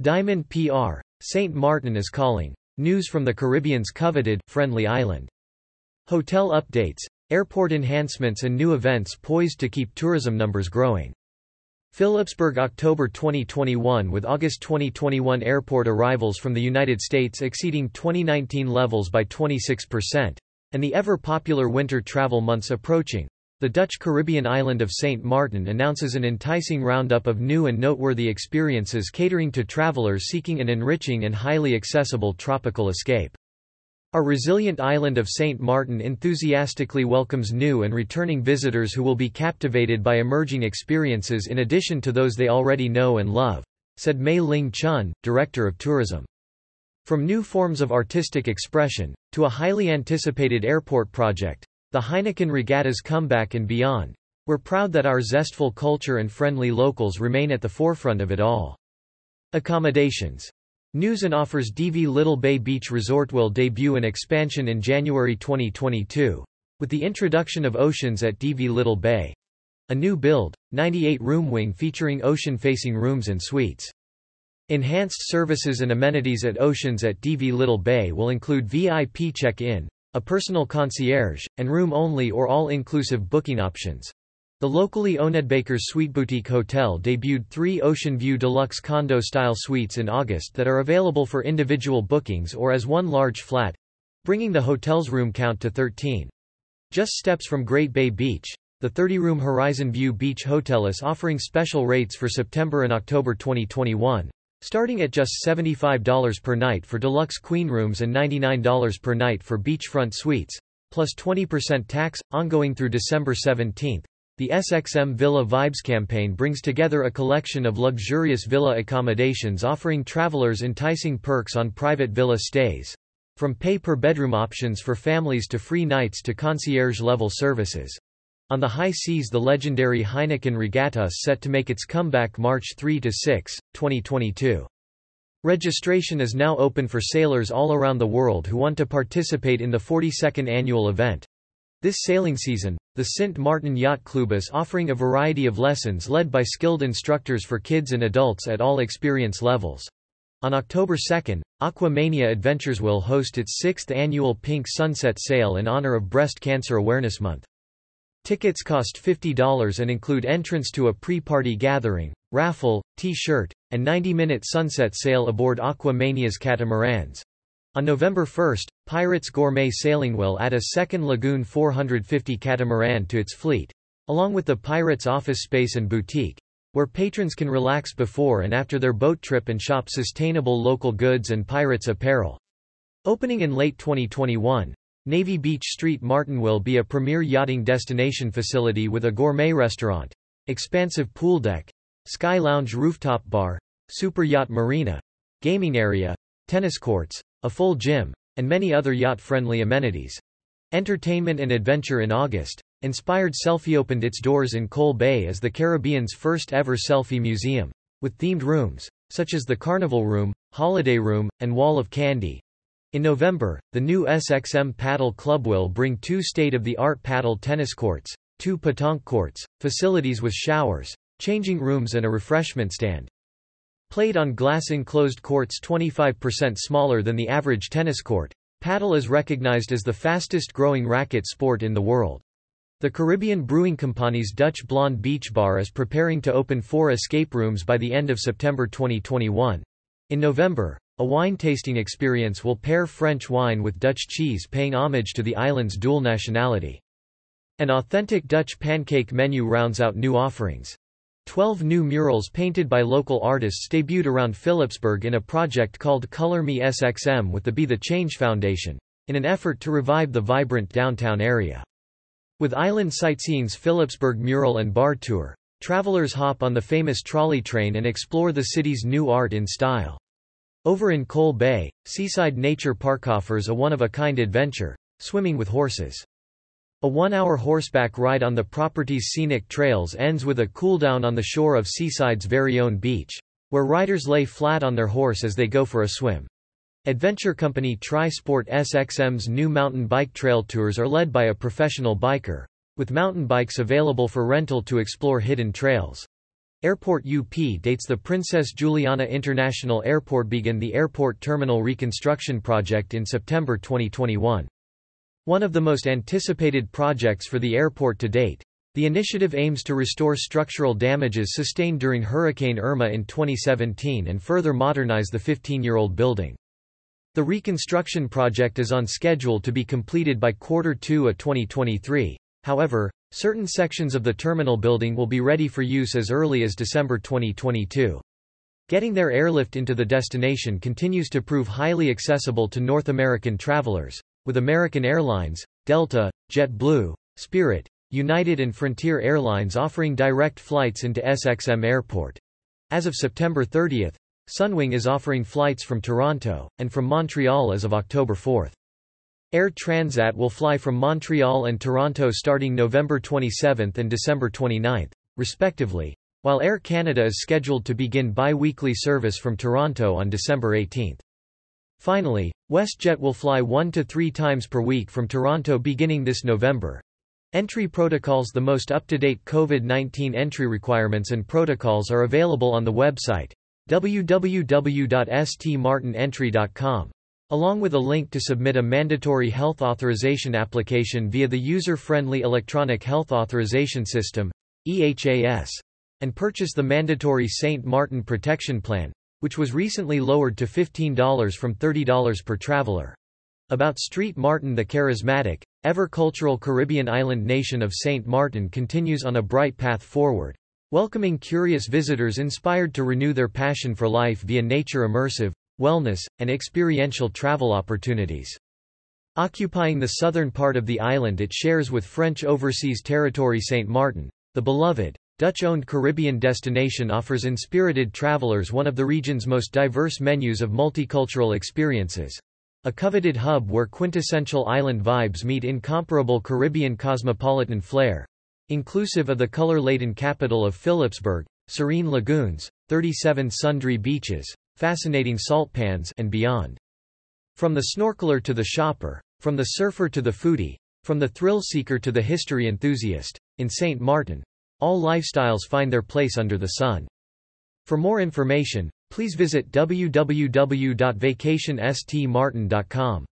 Diamond PR. St. Martin is calling. News from the Caribbean's coveted, friendly island. Hotel updates, airport enhancements and new events poised to keep tourism numbers growing. Philipsburg October 2021 with August 2021 airport arrivals from the United States exceeding 2019 levels by 26%, and the ever-popular winter travel months approaching. The Dutch Caribbean island of St. Martin announces an enticing roundup of new and noteworthy experiences catering to travelers seeking an enriching and highly accessible tropical escape. Our resilient island of St. Martin enthusiastically welcomes new and returning visitors who will be captivated by emerging experiences in addition to those they already know and love, said May-Ling Chun, Director of Tourism. From new forms of artistic expression, to a highly anticipated airport project, the Heineken Regattas comeback and beyond. We're proud that our zestful culture and friendly locals remain at the forefront of it all. Accommodations. News and offers DV Little Bay Beach Resort will debut an expansion in January 2022, with the introduction of Oceans at DV Little Bay. A new build, 98-room wing featuring ocean-facing rooms and suites. Enhanced services and amenities at Oceans at DV Little Bay will include VIP check-in, a personal concierge, and room-only or all-inclusive booking options. The locally owned Baker's Suite Boutique Hotel debuted three Ocean View Deluxe condo-style suites in August that are available for individual bookings or as one large flat, bringing the hotel's room count to 13. Just steps from Great Bay Beach, the 30-room Horizon View Beach Hotel is offering special rates for September and October 2021. Starting at just $75 per night for deluxe queen rooms and $99 per night for beachfront suites, plus 20% tax, ongoing through December 17. The SXM Villa Vibes campaign brings together a collection of luxurious villa accommodations offering travelers enticing perks on private villa stays. From pay-per-bedroom options for families to free nights to concierge-level services. On the high seas the legendary Heineken Regatta set to make its comeback March 3–6, 2022. Registration is now open for sailors all around the world who want to participate in the 42nd annual event. This sailing season, the Sint Maarten Yacht Club is offering a variety of lessons led by skilled instructors for kids and adults at all experience levels. On October 2, Aquamania Adventures will host its sixth annual Pink Sunset Sail in honor of Breast Cancer Awareness Month. Tickets cost $50 and include entrance to a pre-party gathering, raffle, t-shirt, and 90-minute sunset sail aboard Aquamania's catamarans. On November 1, Pirates Gourmet Sailing will add a second Lagoon 450 catamaran to its fleet, along with the Pirates office space and boutique, where patrons can relax before and after their boat trip and shop sustainable local goods and Pirates apparel. Opening in late 2021, Navy Beach Street Martin will be a premier yachting destination facility with a gourmet restaurant, expansive pool deck, sky lounge rooftop bar, super yacht marina, gaming area, tennis courts, a full gym, and many other yacht-friendly amenities. Entertainment and adventure in August, Inspired Selfie opened its doors in Cole Bay as the Caribbean's first ever selfie museum, with themed rooms, such as the Carnival Room, Holiday Room, and Wall of Candy, in November, the new SXM Paddle Club will bring two state-of-the-art paddle tennis courts, two petanque courts, facilities with showers, changing rooms and a refreshment stand. Played on glass-enclosed courts 25% smaller than the average tennis court, paddle is recognized as the fastest-growing racket sport in the world. The Caribbean Brewing Company's Dutch Blonde Beach Bar is preparing to open four escape rooms by the end of September 2021. In November, a wine tasting experience will pair French wine with Dutch cheese paying homage to the island's dual nationality. An authentic Dutch pancake menu rounds out new offerings. Twelve new murals painted by local artists debuted around Philipsburg in a project called Color Me SXM with the Be the Change Foundation, in an effort to revive the vibrant downtown area. With Island Sightseeing's Philipsburg mural and bar tour, travelers hop on the famous trolley train and explore the city's new art in style. Over in Cole Bay, Seaside Nature Park offers a one-of-a-kind adventure, swimming with horses. A one-hour horseback ride on the property's scenic trails ends with a cool-down on the shore of Seaside's very own beach, where riders lay flat on their horse as they go for a swim. Adventure company Tri-Sport SXM's new mountain bike trail tours are led by a professional biker, with mountain bikes available for rental to explore hidden trails. Airport UP dates the Princess Juliana International Airport began the airport terminal reconstruction project in September 2021. One of the most anticipated projects for the airport to date, the initiative aims to restore structural damages sustained during Hurricane Irma in 2017 and further modernize the 15-year-old building. The reconstruction project is on schedule to be completed by quarter 2 of 2023. However, Certain sections of the terminal building will be ready for use as early as December 2022. Getting their airlift into the destination continues to prove highly accessible to North American travelers, with American Airlines, Delta, JetBlue, Spirit, United and Frontier Airlines offering direct flights into SXM Airport. As of September 30, Sunwing is offering flights from Toronto, and from Montreal as of October 4. Air Transat will fly from Montreal and Toronto starting November 27 and December 29, respectively, while Air Canada is scheduled to begin bi-weekly service from Toronto on December 18. Finally, WestJet will fly one to three times per week from Toronto beginning this November. Entry protocols The most up-to-date COVID-19 entry requirements and protocols are available on the website www.stmartinentry.com. Along with a link to submit a mandatory health authorization application via the user-friendly Electronic Health Authorization System EHAS, and purchase the mandatory St. Martin Protection Plan, which was recently lowered to $15 from $30 per traveler. About Street Martin The charismatic, ever-cultural Caribbean island nation of St. Martin continues on a bright path forward, welcoming curious visitors inspired to renew their passion for life via nature immersive, wellness, and experiential travel opportunities. Occupying the southern part of the island it shares with French overseas territory St. Martin. The beloved, Dutch-owned Caribbean destination offers inspirited travelers one of the region's most diverse menus of multicultural experiences. A coveted hub where quintessential island vibes meet incomparable Caribbean cosmopolitan flair. Inclusive of the color-laden capital of Philipsburg, serene lagoons, 37 sundry beaches, fascinating salt pans and beyond. From the snorkeler to the shopper, from the surfer to the foodie, from the thrill seeker to the history enthusiast, in St. Martin, all lifestyles find their place under the sun. For more information, please visit www.vacationstmartin.com.